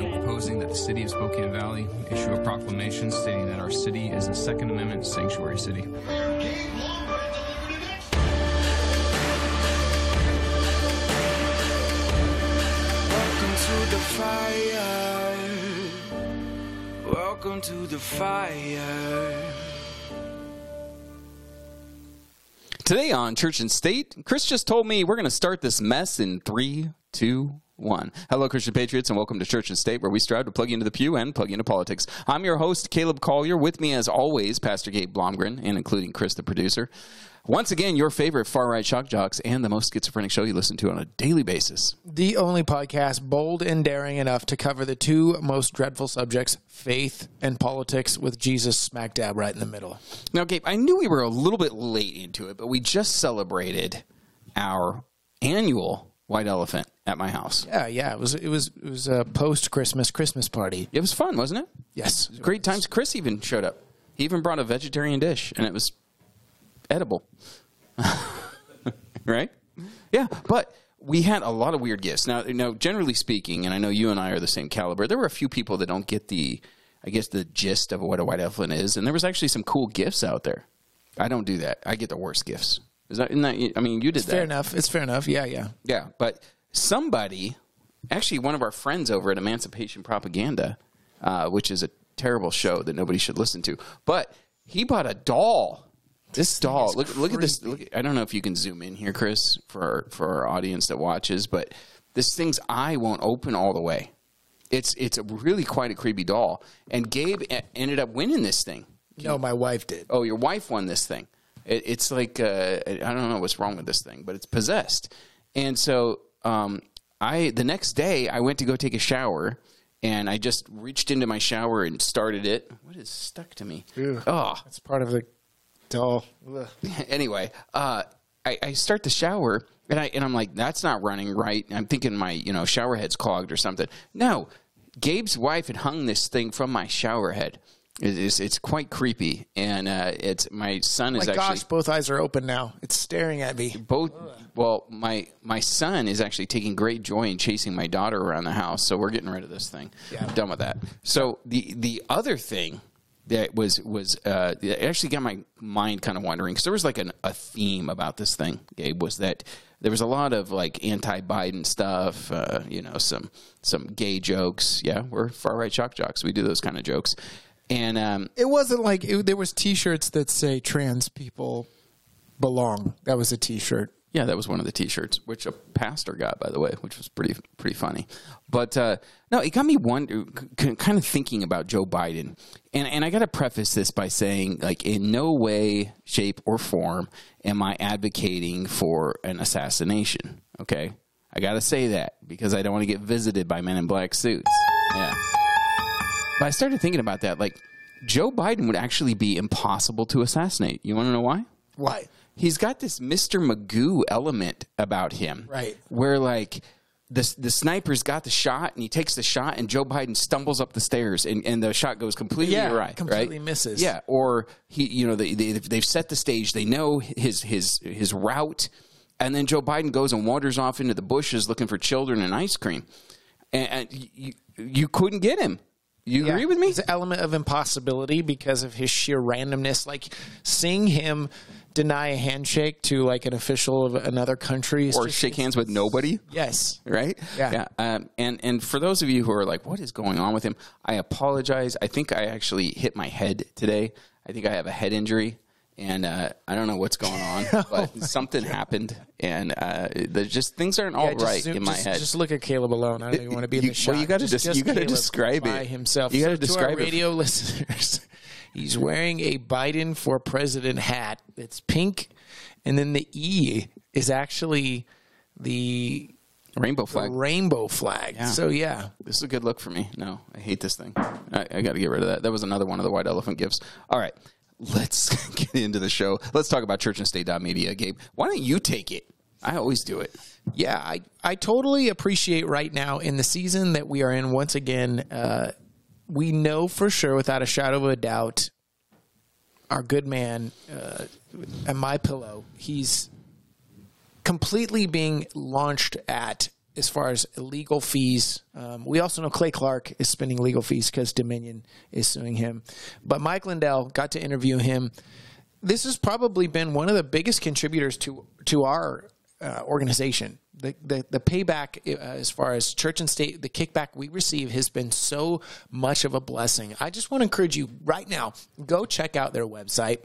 proposing that the city of Spokane Valley issue a proclamation stating that our city is a Second Amendment sanctuary city. Welcome to the fire. Welcome to the fire. Today on Church and State, Chris just told me we're going to start this mess in three, two, one. Hello, Christian Patriots, and welcome to Church and State, where we strive to plug you into the pew and plug you into politics. I'm your host, Caleb Collier. With me, as always, Pastor Gabe Blomgren, and including Chris, the producer. Once again, your favorite far right shock jocks and the most schizophrenic show you listen to on a daily basis. The only podcast bold and daring enough to cover the two most dreadful subjects, faith and politics, with Jesus smack dab right in the middle. Now, Gabe, I knew we were a little bit late into it, but we just celebrated our annual white elephant at my house. Yeah, yeah. It was it was it was a post Christmas Christmas party. It was fun, wasn't it? Yes. Great times. Chris even showed up. He even brought a vegetarian dish, and it was edible. right? Yeah, but we had a lot of weird gifts. Now, now, generally speaking, and I know you and I are the same caliber. There were a few people that don't get the, I guess, the gist of what a white elephant is, and there was actually some cool gifts out there. I don't do that. I get the worst gifts. Is that? Isn't that I mean, you did It's that. fair enough. It's fair enough. Yeah, yeah. Yeah, but somebody, actually, one of our friends over at Emancipation Propaganda, uh, which is a terrible show that nobody should listen to, but he bought a doll. This doll, look, look at this. Look, I don't know if you can zoom in here, Chris, for our, for our audience that watches, but this thing's eye won't open all the way. It's it's a really quite a creepy doll, and Gabe ended up winning this thing. No, my wife did. Oh, your wife won this thing. It, it's like uh, I don't know what's wrong with this thing, but it's possessed. And so um, I the next day I went to go take a shower, and I just reached into my shower and started it. What is stuck to me? Ew. Oh, That's part of the doll. Ugh. anyway, uh, I, I start the shower and I and I'm like, that's not running right. I'm thinking my you know shower head's clogged or something. No, Gabe's wife had hung this thing from my shower head. It is it's quite creepy, and uh, it's my son My is actually gosh, both eyes are open now. It's staring at me. both well my my son is actually taking great joy in chasing my daughter around the house so we're getting rid of this thing Yeah. done with that so the the other thing that was was uh it actually got my mind kind of wandering because there was like an, a theme about this thing gabe was that there was a lot of like anti-biden stuff uh you know some some gay jokes yeah we're far-right shock jocks we do those kind of jokes and um It wasn't like it, there was T-shirts that say trans people belong. That was a T-shirt. Yeah, that was one of the T-shirts, which a pastor got, by the way, which was pretty pretty funny. But uh, no, it got me wonder, c- kind of thinking about Joe Biden, and and I got to preface this by saying, like, in no way, shape, or form am I advocating for an assassination. Okay, I got to say that because I don't want to get visited by men in black suits. Yeah, but I started thinking about that, like. Joe Biden would actually be impossible to assassinate. You want to know why? Why? he's got this Mr. Magoo element about him. Right. Where like the the sniper's got the shot and he takes the shot and Joe Biden stumbles up the stairs and, and the shot goes completely Yeah, awry. completely right? misses. Yeah. Or he you know they, they they've set the stage. They know his his his route, and then Joe Biden goes and wanders off into the bushes looking for children and ice cream, and, and you you couldn't get him. You agree with me? It's an element of impossibility because of his sheer randomness. Like seeing him deny a handshake to like an official of another country, Or just- shake hands with nobody. Yes, right? Yeah. Um, and and for those of you who are like, what is going on with him? I apologize. I think I actually hit my head today. I think I have a head injury, and uh, I don't know what's going on, but something happened, and uh, there's just things aren't all Yeah, right just zoom- in my just, head. Just look at Caleb alone. I don't even want to be in You- the shot. well, you gotta Just- des- just you gotta Caleb describe by it. himself. You gotta So to describe our it. radio listeners. He's wearing a Biden for president hat that's pink, and then the E is actually the Rainbow flag. rainbow flag. Yeah. So yeah, This is a good look for me. No, I hate this thing. I, I got to get rid of that. That was another one of the white elephant gifts. All right, let's get into the show. Let's talk about churchandstate.media. Gabe, why don't you take it? I always do it. Yeah, I, I totally appreciate right now in the season that we are in once again. Uh, we know for sure, without a shadow of a doubt, our good man uh, at my pillow, he's completely being launched at as far as legal fees. Um, we also know Clay Clark is spending legal fees because Dominion is suing him. But Mike Lindell got to interview him. This has probably been one of the biggest contributors to to our uh, organization. The, the the payback uh, as far as church and state, the kickback we receive has been so much of a blessing. I just want to encourage you right now, go check out their website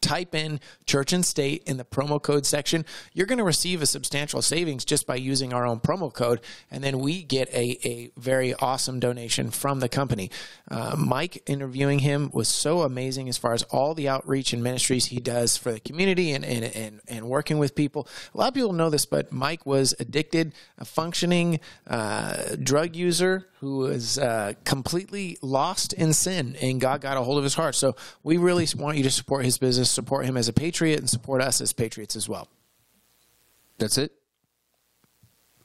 type in church and state in the promo code section, you're going to receive a substantial savings just by using our own promo code. And then we get a, a very awesome donation from the company. Uh, Mike interviewing him was so amazing as far as all the outreach and ministries he does for the community and, and, and, and working with people. A lot of people know this, but Mike was addicted, a functioning uh, drug user who was uh, completely lost in sin, and God got a hold of his heart. So we really want you to support his business, support him as a patriot, and support us as patriots as well. That's it.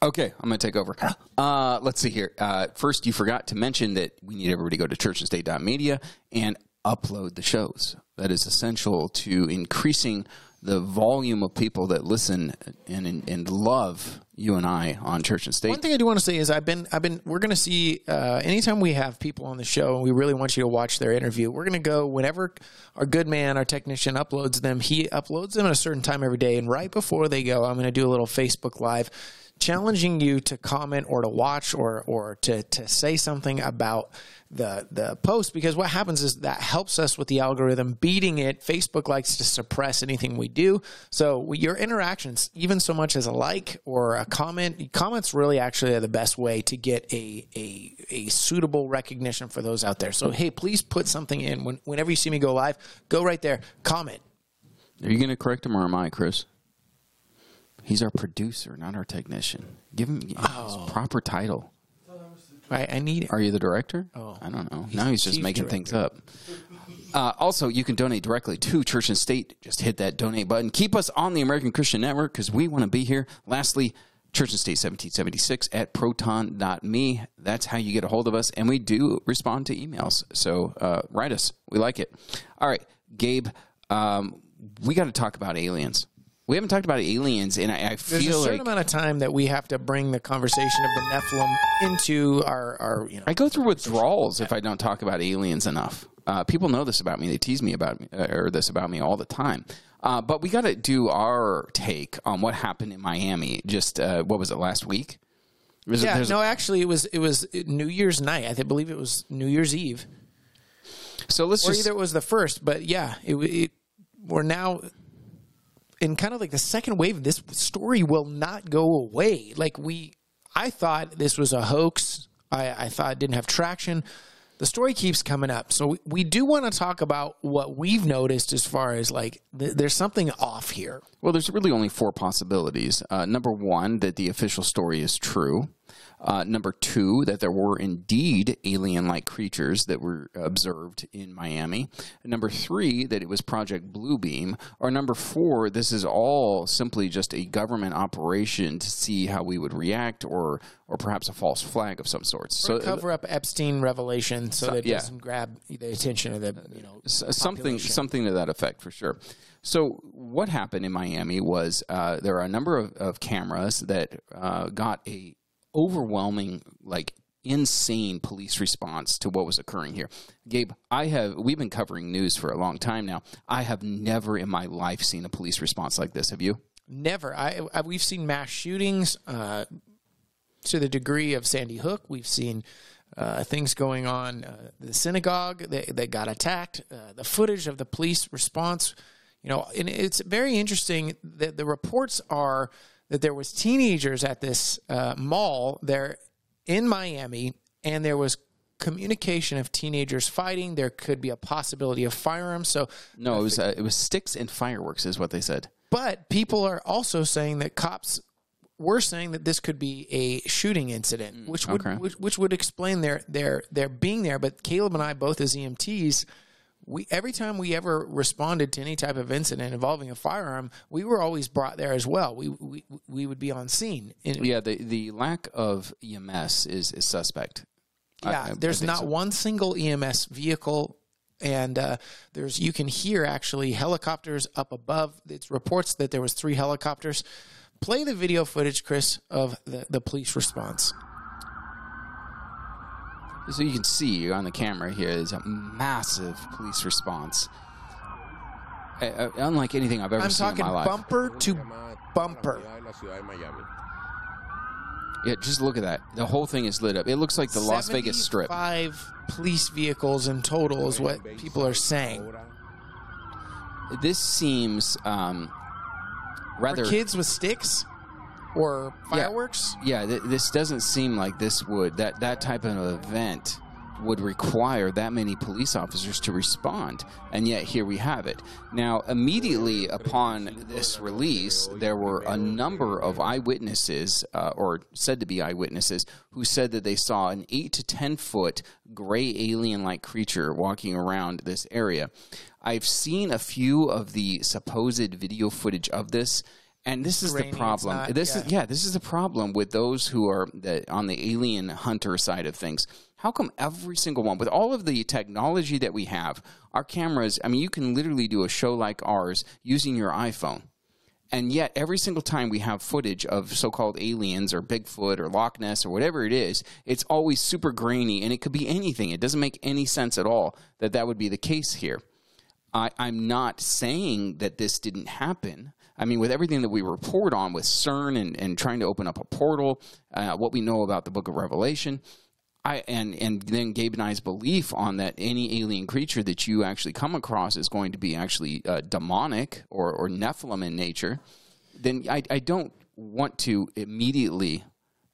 Okay, I'm going to take over. Uh, let's see here. Uh, first, you forgot to mention that we need everybody to go to churchandstate.media and upload the shows. That is essential to increasing the volume of people that listen and and love you and I on Church and State. One thing I do want to say is I've been I've been we're going to see uh, anytime we have people on the show and we really want you to watch their interview. We're going to go whenever our good man, our technician uploads them. He uploads them at a certain time every day, and right before they go, I'm going to do a little Facebook live challenging you to comment or to watch or or to to say something about the the post because what happens is that helps us with the algorithm beating it. Facebook likes to suppress anything we do, so your interactions, even so much as a like or a comment, comments really actually are the best way to get a a, a suitable recognition for those out there. So hey, please put something in when, whenever you see me go live. Go right there, comment. Are you going to correct him or am I, Chris? He's our producer, not our technician. Give him his proper title. I, I need it. Are you the director? Oh. I don't know. now he's just making things up. Uh, also, you can donate directly to Church and State. Just hit that donate button. Keep us on the American Christian Network because we want to be here. Lastly, Church and State 1776 at proton.me. That's how you get a hold of us. And we do respond to emails. So uh, write us. We like it. All right, Gabe, um, we got to talk about aliens. We haven't talked about aliens, and I, I There's a certain like amount of time that we have to bring the conversation of the Nephilim into our, our you know. I go through withdrawals if I don't talk about aliens enough. Uh, people know this about me. They tease me about me, uh, or this about me all the time. Uh, but we got to do our take on what happened in Miami. Just uh, what was it last week? Was Yeah, there's- no, actually, it was it was New Year's night. I believe it was New Year's Eve, so let's or just either it was the first. But yeah, it, it we're now in kind of like the second wave. This story will not go away. Like we, I thought this was a hoax. I, I thought it didn't have traction. The story keeps coming up, so we, we do want to talk about what we've noticed as far as like th- there's something off here. Well, there's really only four possibilities. Uh, number one, that the official story is true. Uh, number two, that there were indeed alien like creatures that were observed in Miami. Number three, that it was Project Bluebeam. Or number four, this is all simply just a government operation to see how we would react or, or perhaps a false flag of some sort. So, Cover up Epstein revelation so, that it yeah. doesn't grab the attention of the you know something population. something to that effect for sure. So what happened in Miami was uh, there are a number of, of cameras that uh, got a overwhelming like insane police response to what was occurring here. Gabe, I have we've been covering news for a long time now. I have never in my life seen a police response like this. Have you? Never. I, I we've seen mass shootings uh, to the degree of Sandy Hook. We've seen uh, things going on. Uh, the synagogue that, that got attacked. Uh, the footage of the police response. You know, and it's very interesting that the reports are that there was teenagers at this uh, mall there in Miami, and there was communication of teenagers fighting. There could be a possibility of firearms. So No, it was uh, it was sticks and fireworks, is what they said. but people are also saying that cops were saying that this could be a shooting incident, which would okay. which, which would explain their their their being there. But Caleb and I both as EMTs, we every time we ever responded to any type of incident involving a firearm, we were always brought there as well. We we, we would be on scene. And, Yeah, the the lack of EMS is, is suspect. Yeah, I- I there's think not so. one single EMS vehicle, and uh, there's you can hear actually helicopters up above. It's reports that there was three helicopters, Play the video footage, Chris, of the, the police response. So you can see on the camera here is a massive police response. Uh, unlike anything I've ever I'm seen in my life. bumper to bumper. Yeah, just look at that. The whole thing is lit up. It looks like the Las Vegas Strip. Five police vehicles in total is what people are saying. This seems um, rather kids with sticks or fireworks. Yeah, th- this doesn't seem like this would that that type of event would require that many police officers to respond, and yet here we have it. Now, immediately upon this release, there were a number of eyewitnesses, uh, or said to be eyewitnesses, who said that they saw an eight to ten foot gray alien-like creature walking around this area. I've seen a few of the supposed video footage of this. And this is the problem. not- this yeah. is yeah, this is the problem with those who are the, on the alien hunter side of things. How come every single one, with all of the technology that we have, our cameras? I mean, you can literally do a show like ours using your iPhone, and yet every single time we have footage of so-called aliens or Bigfoot or Loch Ness or whatever it is, it's always super grainy, and it could be anything. It doesn't make any sense at all that that would be the case here. I, I'm not saying that this didn't happen. I mean, with everything that we report on with CERN and, and trying to open up a portal, uh, what we know about the book of Revelation, I, and, and then Gabe and I's belief on that any alien creature that you actually come across is going to be actually uh, demonic or, or Nephilim in nature, then I, I don't want to immediately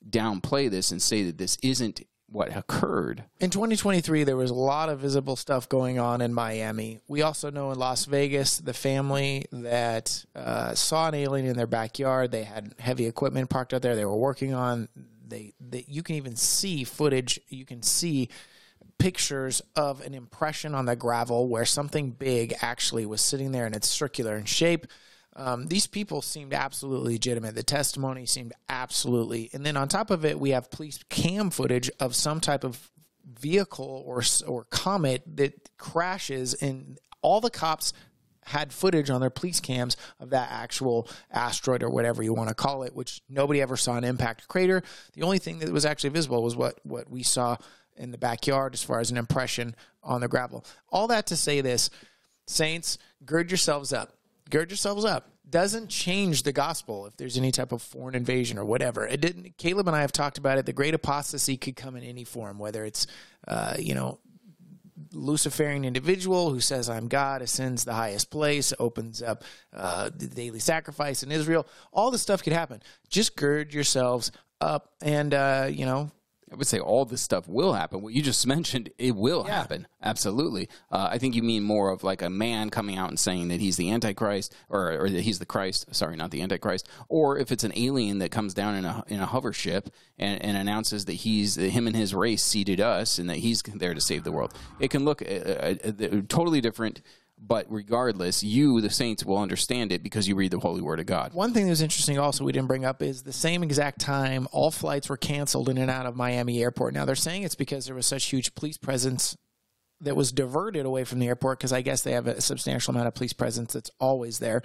downplay this and say that this isn't what occurred. In 2023, there was a lot of visible stuff going on in Miami. We also know in Las Vegas, the family that uh, saw an alien in their backyard, they had heavy equipment parked out there. They were working on. They, they you can even see footage. You can see pictures of an impression on the gravel where something big actually was sitting there and it's circular in shape. Um, these people seemed absolutely legitimate. The testimony seemed absolutely. And then on top of it, we have police cam footage of some type of vehicle or or comet that crashes, and all the cops had footage on their police cams of that actual asteroid or whatever you want to call it, which nobody ever saw an impact crater. The only thing that was actually visible was what what we saw in the backyard as far as an impression on the gravel. All that to say this, saints, gird yourselves up. Gird yourselves up. Doesn't change the gospel if there's any type of foreign invasion or whatever. It didn't. Caleb and I have talked about it. The great apostasy could come in any form, whether it's, uh, you know, Luciferian individual who says, I'm God, ascends the highest place, opens up uh, the daily sacrifice in Israel. All this stuff could happen. Just gird yourselves up and, uh, you know, I would say all this stuff will happen. What you just mentioned, it will Yeah. happen. Absolutely. Uh, I think you mean more of like a man coming out and saying that he's the Antichrist or, or that he's the Christ. Sorry, not the Antichrist. Or if it's an alien that comes down in a, in a hover ship and, and announces that he's, that him and his race seeded us and that he's there to save the world. It can look uh, uh, uh, totally different. But regardless, you, the saints, will understand it because you read the holy word of God. One thing that was interesting also we didn't bring up is the same exact time all flights were canceled in and out of Miami airport. Now they're saying it's because there was such huge police presence that was diverted away from the airport because I guess they have a substantial amount of police presence that's always there.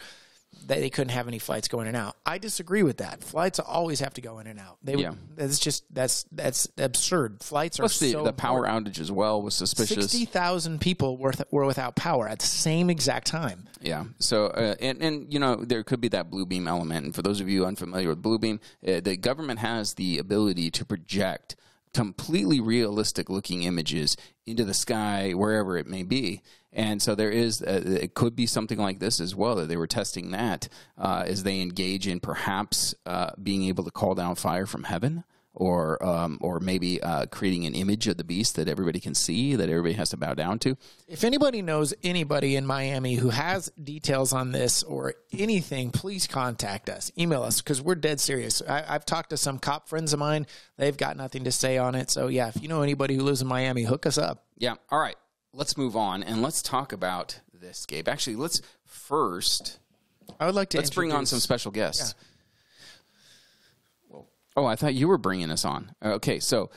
That they couldn't have any flights going in and out. I disagree with that. Flights always have to go in and out. They Yeah. that's just that's that's absurd. Flights are Plus, the, so the power important. outage as well was suspicious. Sixty thousand people were, were without power at the same exact time. Yeah. So, uh, and and you know, there could be that blue beam element. And for those of you unfamiliar with blue beam, uh, the government has the ability to project completely realistic looking images into the sky wherever it may be. And so there is, uh, it could be something like this as well that they were testing that uh, as they engage in perhaps uh, being able to call down fire from heaven or um, or maybe uh, creating an image of the beast that everybody can see that everybody has to bow down to. If anybody knows anybody in Miami who has details on this or anything, please contact us. Email us because we're dead serious. I, I've talked to some cop friends of mine. They've got nothing to say on it. So, yeah, if you know anybody who lives in Miami, hook us up. Yeah. All right. Let's move on and let's talk about this, Gabe. Actually, let's first I would like to let's bring on some special guests. Oh, I thought you were bringing us on. Okay, so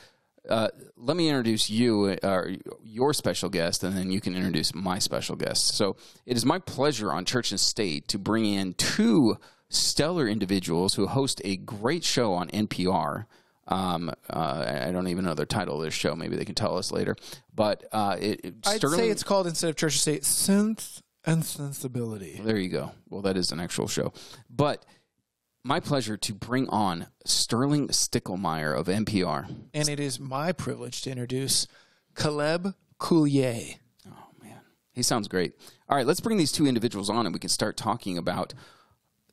uh, let me introduce you, uh, your special guest, and then you can introduce my special guest. So it is my pleasure on Church and State to bring in two stellar individuals who host a great show on NPR. Um, uh, I don't even know the title of this show. Maybe they can tell us later. But uh, it, it- I'd Sterling, say it's called instead of church, of State, sense and sensibility. There you go. Well, that is an actual show. But my pleasure to bring on Sterling Stickelmeyer of NPR. And it is my privilege to introduce Caleb Coulier. Oh man, he sounds great. All right, let's bring these two individuals on, and we can start talking about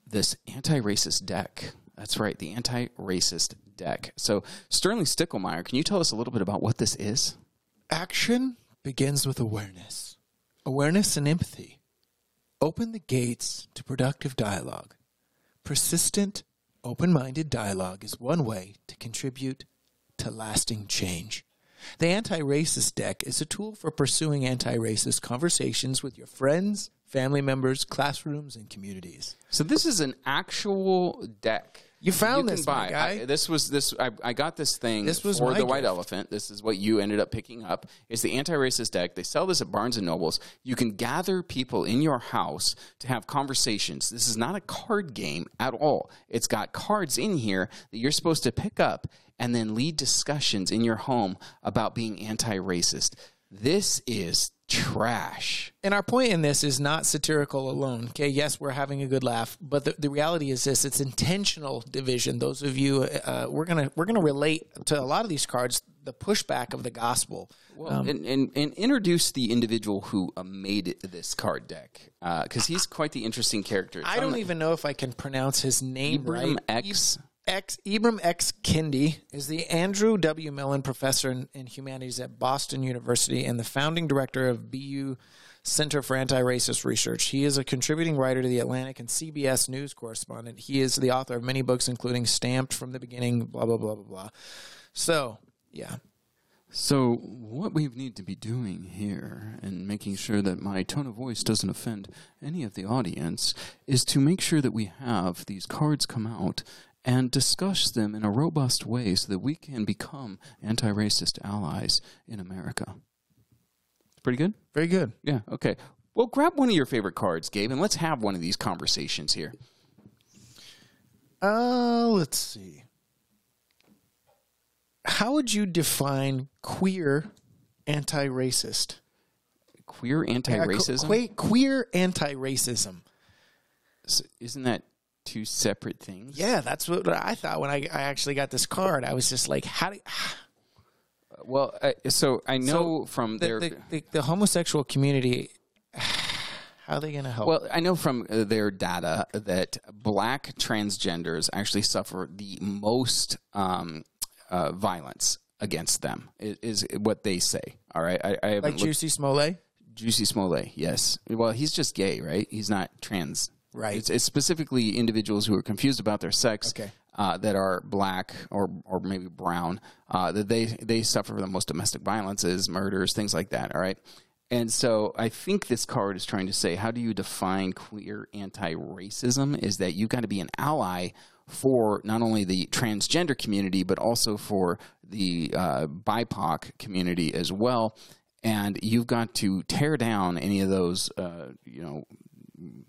this anti-racist deck. That's right, the anti-racist deck. So, Sterling Stickelmeyer, can you tell us a little bit about what this is? Action begins with awareness. Awareness and empathy. Open the gates to productive dialogue. Persistent, open minded dialogue is one way to contribute to lasting change. The anti racist deck is a tool for pursuing anti racist conversations with your friends, family members, classrooms, and communities. So, this is an actual deck. You found can this, buy. guy. I- this was this. I, I got this thing This was for the white elephant. This is what you ended up picking up. It's the anti-racist deck. They sell this at Barnes and Nobles. You can gather people in your house to have conversations. This is not a card game at all. It's got cards in here that you're supposed to pick up and then lead discussions in your home about being anti-racist. This is trash. And our point in this is not satirical alone. Okay, yes, we're having a good laugh, but the, the reality is this: it's intentional division. Those of you, uh, we're gonna we're gonna relate to a lot of these cards the pushback of the gospel. Well, and, and, and introduce the individual who uh, made this card deck because he's quite the interesting character. I don't even know if I can pronounce his name Ibram right. X. X Ibram X Kendi is the Andrew W. Mellon Professor in, in Humanities at Boston University and the founding director of BU Center for Anti-Racist Research. He is a contributing writer to the Atlantic and CBS News correspondent. He is the author of many books, including "Stamped from the Beginning," blah blah blah blah blah. So, yeah, So, what we need to be doing here and making sure that my tone of voice doesn't offend any of the audience is to make sure that we have these cards come out and discuss them in a robust way so that we can become anti racist allies in America. Pretty good? very good. Yeah, okay. Well, grab one of your favorite cards, Gabe, and let's have one of these conversations here. Uh, let's see. How would you define queer anti-racist? Queer anti racism? Que- queer anti-racism. Isn't that two separate things? Yeah, that's what I thought when I, I actually got this card. I was just like, how do Well, uh, so I know So from the, their. the, the, the homosexual community? How are they going to help? Well, I know from uh, their data that black transgenders actually suffer the most um, uh, violence against them. i- Is, what they say. All right, I, I like looked- Juicy Smollett. Juicy Smollett. Yes. Well, he's just gay, right? He's not trans. Right. It's, it's specifically individuals who are confused about their sex. Okay. Uh, that are black or or maybe brown, uh, that they they suffer the most domestic violences, murders, things like that. All right, and so I think this card is trying to say, how do you define queer anti-racism? Is that you've got to be an ally for not only the transgender community but also for the uh, BIPOC community as well, and you've got to tear down any of those, uh, you know,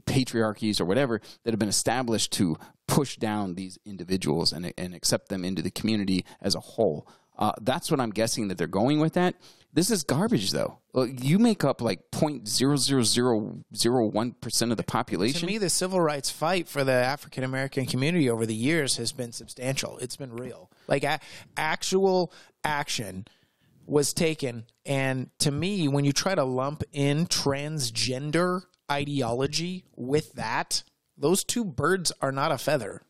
patriarchies or whatever that have been established to push down these individuals and, and accept them into the community as a whole. Uh, that's what I'm guessing that they're going with that. This is garbage, though. You make up like point zero zero zero zero one percent of the population. To me, the civil rights fight for the African American community over the years has been substantial. It's been real. Like a- actual action was taken. And to me, when you try to lump in transgender ideology with that, those two birds are not a feather.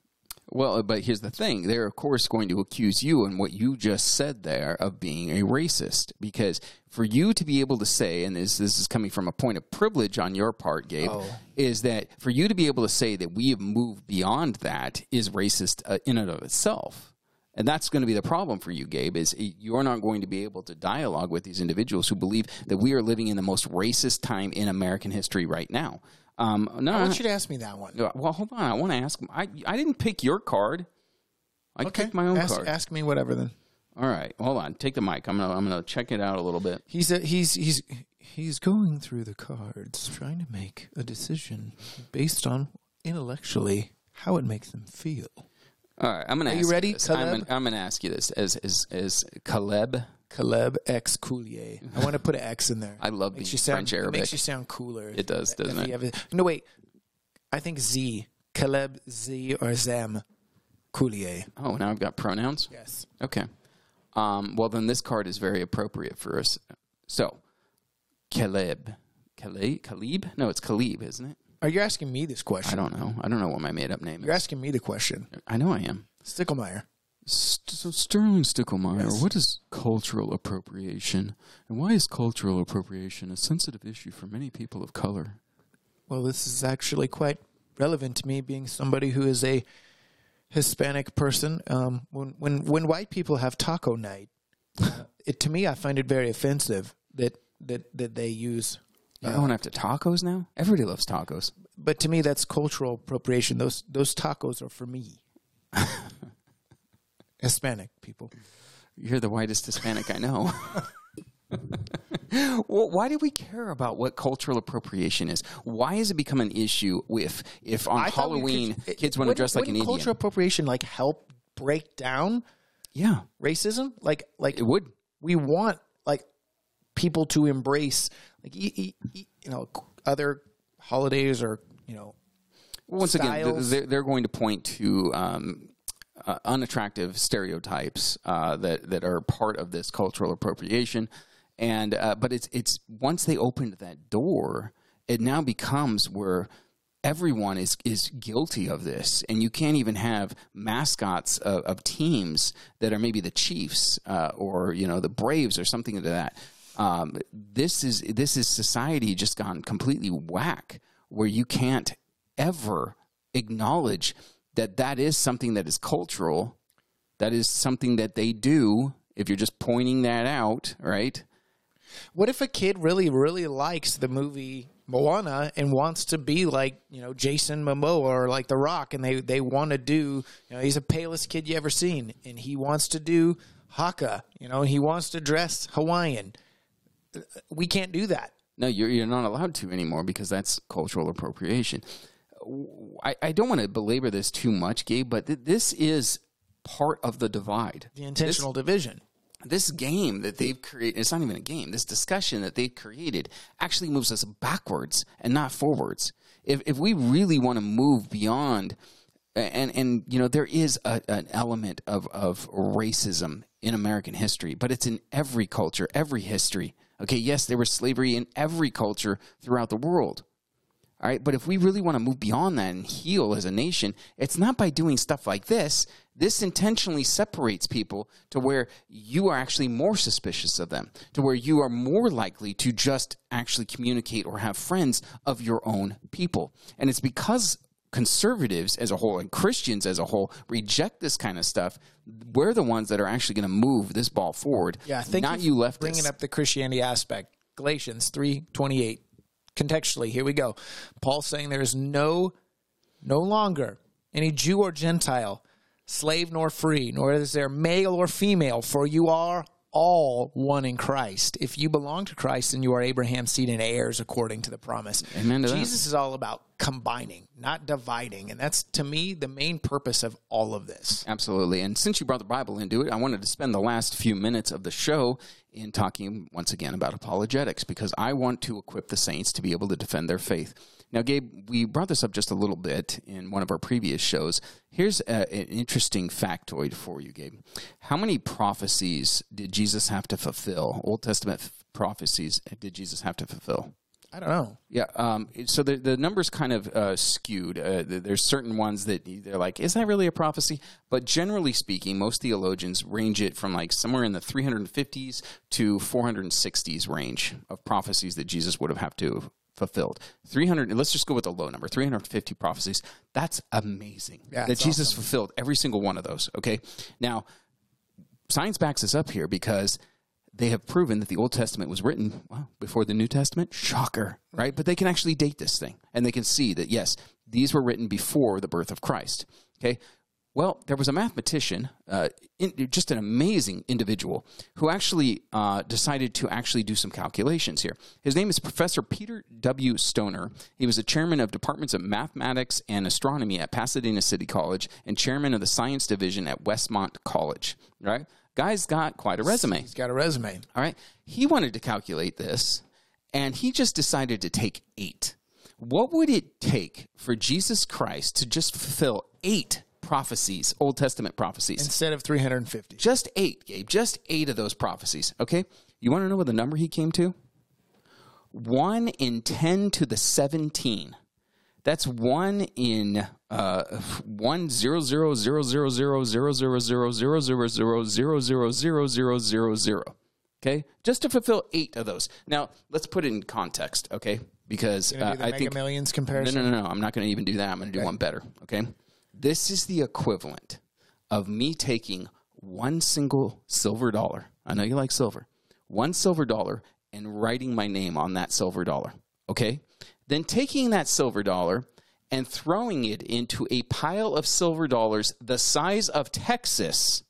Well, but here's the thing. They're, of course, going to accuse you and what you just said there of being a racist. Because for you to be able to say, and this, this is coming from a point of privilege on your part, Gabe, is that for you to be able to say that we have moved beyond that is racist uh, in and of itself. And that's going to be the problem for you, Gabe, is you're not going to be able to dialogue with these individuals who believe that we are living in the most racist time in American history right now. Um, no, I want you to ask me that one. well, hold on. I want to ask. I I didn't pick your card. I picked my own ask, card. ask me whatever then. All right, hold on. Take the mic. I'm gonna I'm gonna check it out a little bit. He's a, he's he's he's going through the cards, trying to make a decision based on intellectually how it makes them feel. All right, I'm going to. Are you ready, This. I'm gonna, I'm to ask you this as as as Caleb. Caleb X Coulier. I want to put an X in there. I love makes the you sound, French It Arabic. makes you sound cooler. It does, doesn't it? have no, wait. I think Z. Caleb Z or Zem Coulier. Oh, now I've got pronouns. Yes. Okay. Um, well, then this card is very appropriate for us. So, Caleb, Caleb, Caleb? No, it's Caleb, isn't it? Are you asking me this question? I don't know. I don't know what my made up name is. You're is. asking me the question. I know I am. Sticklemeyer. St- so Sterling Sticklemeyer, Yes. what is cultural appropriation, and why is cultural appropriation a sensitive issue for many people of color? Well, this is actually quite relevant to me, being somebody who is a Hispanic person. Um, when when when white people have taco night, it to me I find it very offensive that that that they use. You're going after tacos now? Everybody loves tacos. But to me, that's cultural appropriation. Those those tacos are for me. Hispanic people. You're the whitest Hispanic I know. well, why do we care about what cultural appropriation is? Why has it become an issue if if on I thought we Halloween could- kids want to wouldn't- dress like an wouldn't Indian? Cultural appropriation like help break down yeah, racism. Like like it would. we want like people to embrace like e- e- you know other holidays or you know once again, styles. they're, they're going to point to um, uh, unattractive stereotypes uh, that that are part of this cultural appropriation, and uh, but it's it's once they opened that door, it now becomes where everyone is is guilty of this, and you can't even have mascots of, of teams that are maybe the Chiefs uh, or you know the Braves or something to that. Um, this is this is society just gone completely whack, where you can't ever acknowledge that that is something that is cultural, that is something that they do. If you're just pointing that out, right? what if a kid really really likes the movie Moana and wants to be like you know Jason Momoa or like The Rock and they they want to do you know he's the palest kid you ever seen and he wants to do haka you know he wants to dress Hawaiian we can't do that No, you're you're not allowed to anymore because that's cultural appropriation. I, I don't want to belabor this too much, Gabe, but th- this is part of the divide. the intentional division this game that they've created it's not even a game this discussion that they've created actually moves us backwards and not forwards if, if we really want to move beyond and and you know there is a, an element of, of racism in american history but it's in every culture every history okay yes there was slavery in every culture throughout the world all right. But if we really want to move beyond that and heal as a nation, it's not by doing stuff like this. This intentionally separates people to where you are actually more suspicious of them, to where you are more likely to just actually communicate or have friends of your own people. And it's because conservatives as a whole and Christians as a whole reject this kind of stuff. We're the ones that are actually going to move this ball forward. Yeah, thank not you, you, leftists. bringing up the Christianity aspect. Galatians three twenty eight. Contextually, here we go. Paul saying there is no, no longer any Jew or Gentile, slave nor free, nor is there male or female, for you are all one in Christ. If you belong to Christ, then you are Abraham's seed and heirs according to the promise. Amen. Jesus is all about combining, not dividing, and that's to me the main purpose of all of this. Absolutely. And since you brought the Bible into it, I wanted to spend the last few minutes of the show in talking once again about apologetics because I want to equip the saints to be able to defend their faith. Now, Gabe, we brought this up just a little bit in one of our previous shows. Here's a, an interesting factoid for you, Gabe. How many prophecies did Jesus have to fulfill? Old Testament f- prophecies did Jesus have to fulfill? I don't know. Yeah, um, so the the numbers kind of uh, skewed. Uh, there's certain ones that they're like, is that really a prophecy? But generally speaking, most theologians range it from like somewhere in the 350s to 460s range of prophecies that Jesus would have have to have fulfilled. 300. Let's just go with the low number. 350 prophecies. That's amazing. Yeah, that Jesus awesome. fulfilled every single one of those. Okay, now science backs us up here because they have proven that the Old Testament was written well, before the New Testament. Shocker, right? But they can actually date this thing and they can see that, yes, these were written before the birth of Christ. Okay. Well, there was a mathematician, uh, in, just an amazing individual, who actually uh, decided to actually do some calculations here. His name is Professor Peter W. Stoner. He was a chairman of departments of mathematics and astronomy at Pasadena City College and chairman of the science division at Westmont College. Right? Guy's got quite a resume. He's got a resume. All right. He wanted to calculate this, and he just decided to take eight. What would it take for Jesus Christ to just fulfill eight prophecies, Old Testament prophecies? Instead of 350. just eight, Gabe. Just eight of those prophecies. Okay. You want to know what the number he came to? One in 10 to the 17. That's one in uh, one zero zero zero zero zero zero zero zero zero zero zero zero zero zero zero zero zero. Okay, just to fulfill eight of those. Now let's put it in context, okay? Because uh, I think Millions no, comparison. no, no, no. I'm not going to even do that. I'm going to do one better. Okay. This is the equivalent of me taking one single silver dollar. I know you like silver. One silver dollar and writing my name on that silver dollar. Okay. Then taking that silver dollar and throwing it into a pile of silver dollars the size of Texas,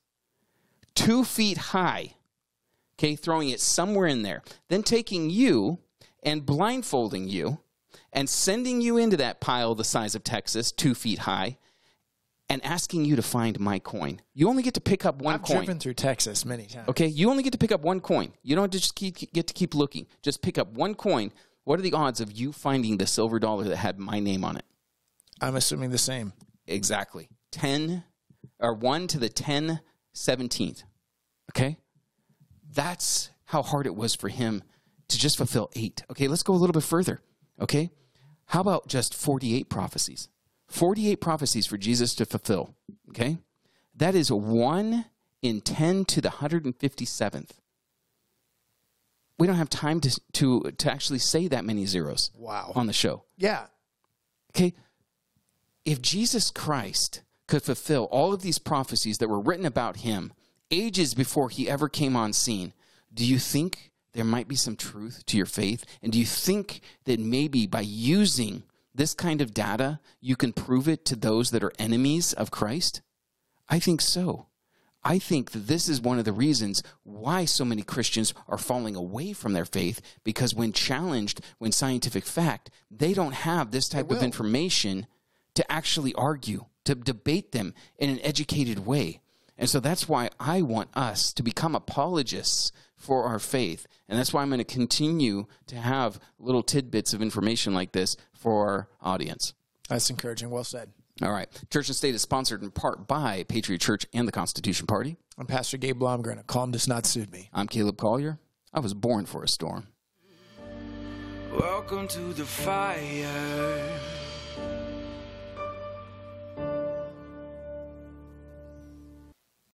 two feet high. Okay. Throwing it somewhere in there. Then taking you and blindfolding you and sending you into that pile the size of Texas, two feet high, and asking you to find my coin. You only get to pick up one I've coin. driven through Texas many times. Okay, you only get to pick up one coin. You don't just keep, get to keep looking. Just pick up one coin. What are the odds of you finding the silver dollar that had my name on it? I'm assuming the same. Exactly. 10 or 1 to the 10 17th. Okay? That's how hard it was for him to just fulfill 8. Okay, let's go a little bit further. Okay? How about just 48 prophecies? 48 prophecies for Jesus to fulfill. Okay? That is 1 in 10 to the 157th. We don't have time to, to, to actually say that many zeros Wow. on the show. Yeah. Okay. If Jesus Christ could fulfill all of these prophecies that were written about him ages before he ever came on scene, do you think there might be some truth to your faith? And do you think that maybe by using this kind of data, you can prove it to those that are enemies of Christ? I think so. I think that this is one of the reasons why so many Christians are falling away from their faith because when challenged, when scientific fact, they don't have this type of information to actually argue, to debate them in an educated way. And so that's why I want us to become apologists for our faith. And that's why I'm going to continue to have little tidbits of information like this for our audience. That's encouraging. Well said. All right. Church and State is sponsored in part by Patriot Church and the Constitution Party. I'm Pastor Gabe Blomgren. A calm does not suit me. I'm Caleb Collier. I was born for a storm. Welcome to the fire.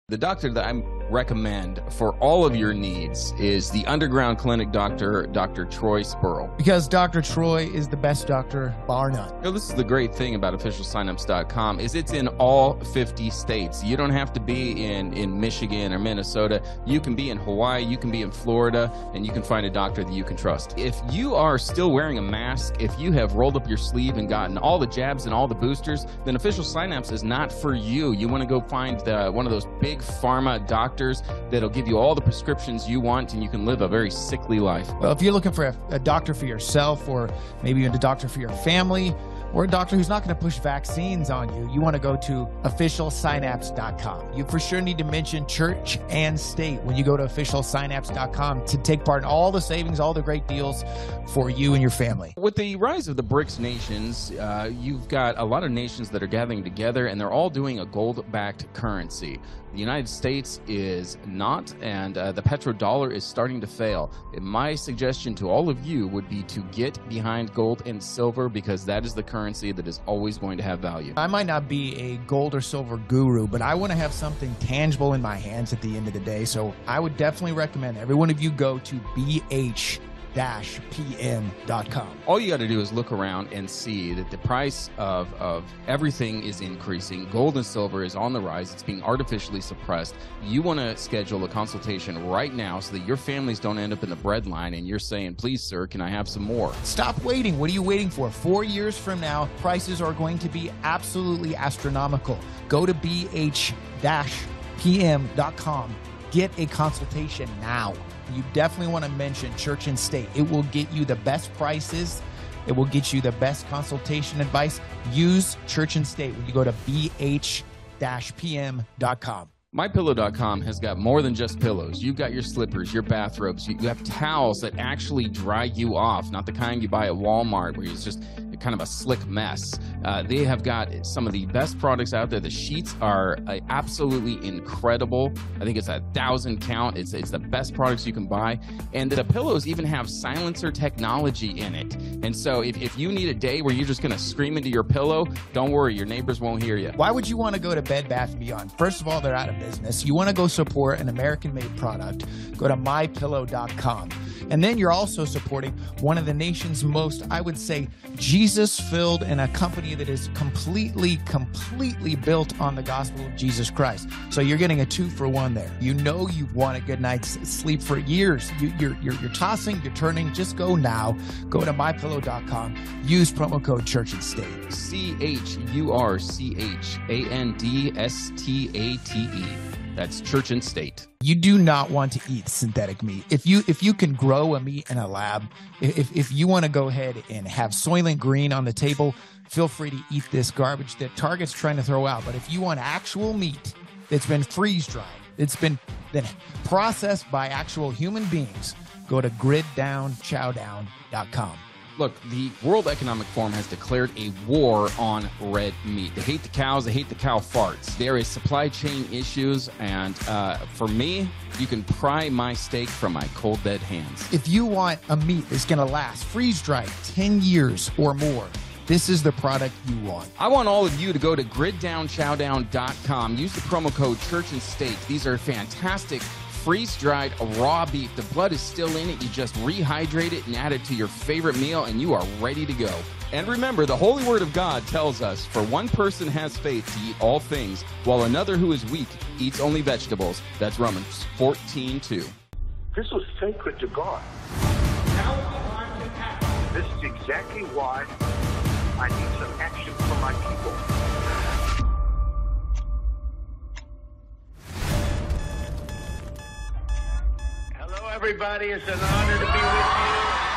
The doctor that I recommend for all of your needs is the underground clinic doctor, Dr. Troy Spurl. Because Dr. Troy is the best doctor, bar none. You know, this is the great thing about officialsignups.com is it's in all 50 states. You don't have to be in, in Michigan or Minnesota. You can be in Hawaii, you can be in Florida, and you can find a doctor that you can trust. If you are still wearing a mask, if you have rolled up your sleeve and gotten all the jabs and all the boosters, then Official Signups is not for you. You want to go find the, one of those big pharma doctors that'll give you all the prescriptions you want and you can live a very sickly life. Well, if you're looking for a, a doctor for yourself, or maybe even a doctor for your family, or a doctor who's not going to push vaccines on you, you want to go to officialsynapse.com. You for sure need to mention church and state when you go to officialsynapse.com to take part in all the savings, all the great deals for you and your family. With the rise of the BRICS nations, uh, you've got a lot of nations that are gathering together and they're all doing a gold backed currency. The United States is not, and uh, the petrodollar is starting to fail. And my suggestion to all of you would be to get behind gold and silver because that is the currency that is always going to have value. I might not be a gold or silver guru, but I want to have something tangible in my hands at the end of the day. So I would definitely recommend every one of you go to BH pm.com. All you got to do is look around and see that the price of, of everything is increasing. Gold and silver is on the rise. It's being artificially suppressed. You want to schedule a consultation right now so that your families don't end up in the bread line and you're saying, please, sir, can I have some more? Stop waiting. What are you waiting for? Four years from now, prices are going to be absolutely astronomical. Go to bh pm.com. Get a consultation now. You definitely want to mention Church and State. It will get you the best prices. It will get you the best consultation advice. Use Church and State when you go to bh-pm.com. MyPillow.com has got more than just pillows. You've got your slippers, your bathrobes. You you have towels that actually dry you off, not the kind you buy at Walmart where it's just kind of a slick mess. Uh, they have got some of the best products out there. The sheets are uh, absolutely incredible. I think it's a thousand count. It's it's the best products you can buy, and the pillows even have silencer technology in it. And so if, if you need a day where you're just going to scream into your pillow, don't worry, your neighbors won't hear you. Why would you want to go to Bed Bath & Beyond? First of all, they're out of business. You want to go support an American-made product. Go to mypillow.com. And then you're also supporting one of the nation's most, I would say, Jesus filled and a company that is completely, completely built on the gospel of Jesus Christ. So you're getting a two for one there. You know you've wanted a good night's sleep for years. You, you're, you're, you're tossing, you're turning. Just go now. Go to mypillow.com. Use promo code Church and State. C H U R C H A N D S T A T E. That's Church and State. You do not want to eat synthetic meat. If you if you can grow a meat in a lab, if if you want to go ahead and have Soylent Green on the table, feel free to eat this garbage that Target's trying to throw out. But if you want actual meat that's been freeze dried, it's been then processed by actual human beings, go to griddownchowdown.com. Look, the World Economic Forum has declared a war on red meat. They hate the cows, they hate the cow farts. There is supply chain issues, and uh, for me, you can pry my steak from my cold dead hands. If you want a meat that's going to last freeze dried 10 years or more, this is the product you want. I want all of you to go to griddownchowdown.com. Use the promo code Church and State. These are fantastic freeze dried raw beef. The blood is still in it. You just rehydrate it and add it to your favorite meal, and you are ready to go. And remember, the Holy Word of God tells us for one person has faith to eat all things, while another who is weak eats only vegetables. That's Romans 14 2. This was sacred to God. Now is the time to act. This is exactly why I need some action from my people. Everybody. It's an honor to be with you.